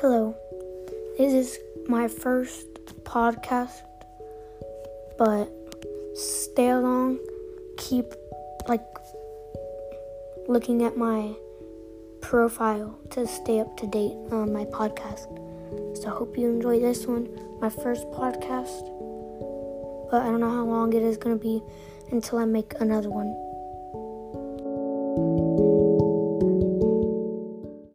Hello. This is my first podcast, but stay along. Keep like looking at my profile to stay up to date on my podcast. So I hope you enjoy this one, my first podcast. But I don't know how long it is going to be until I make another one.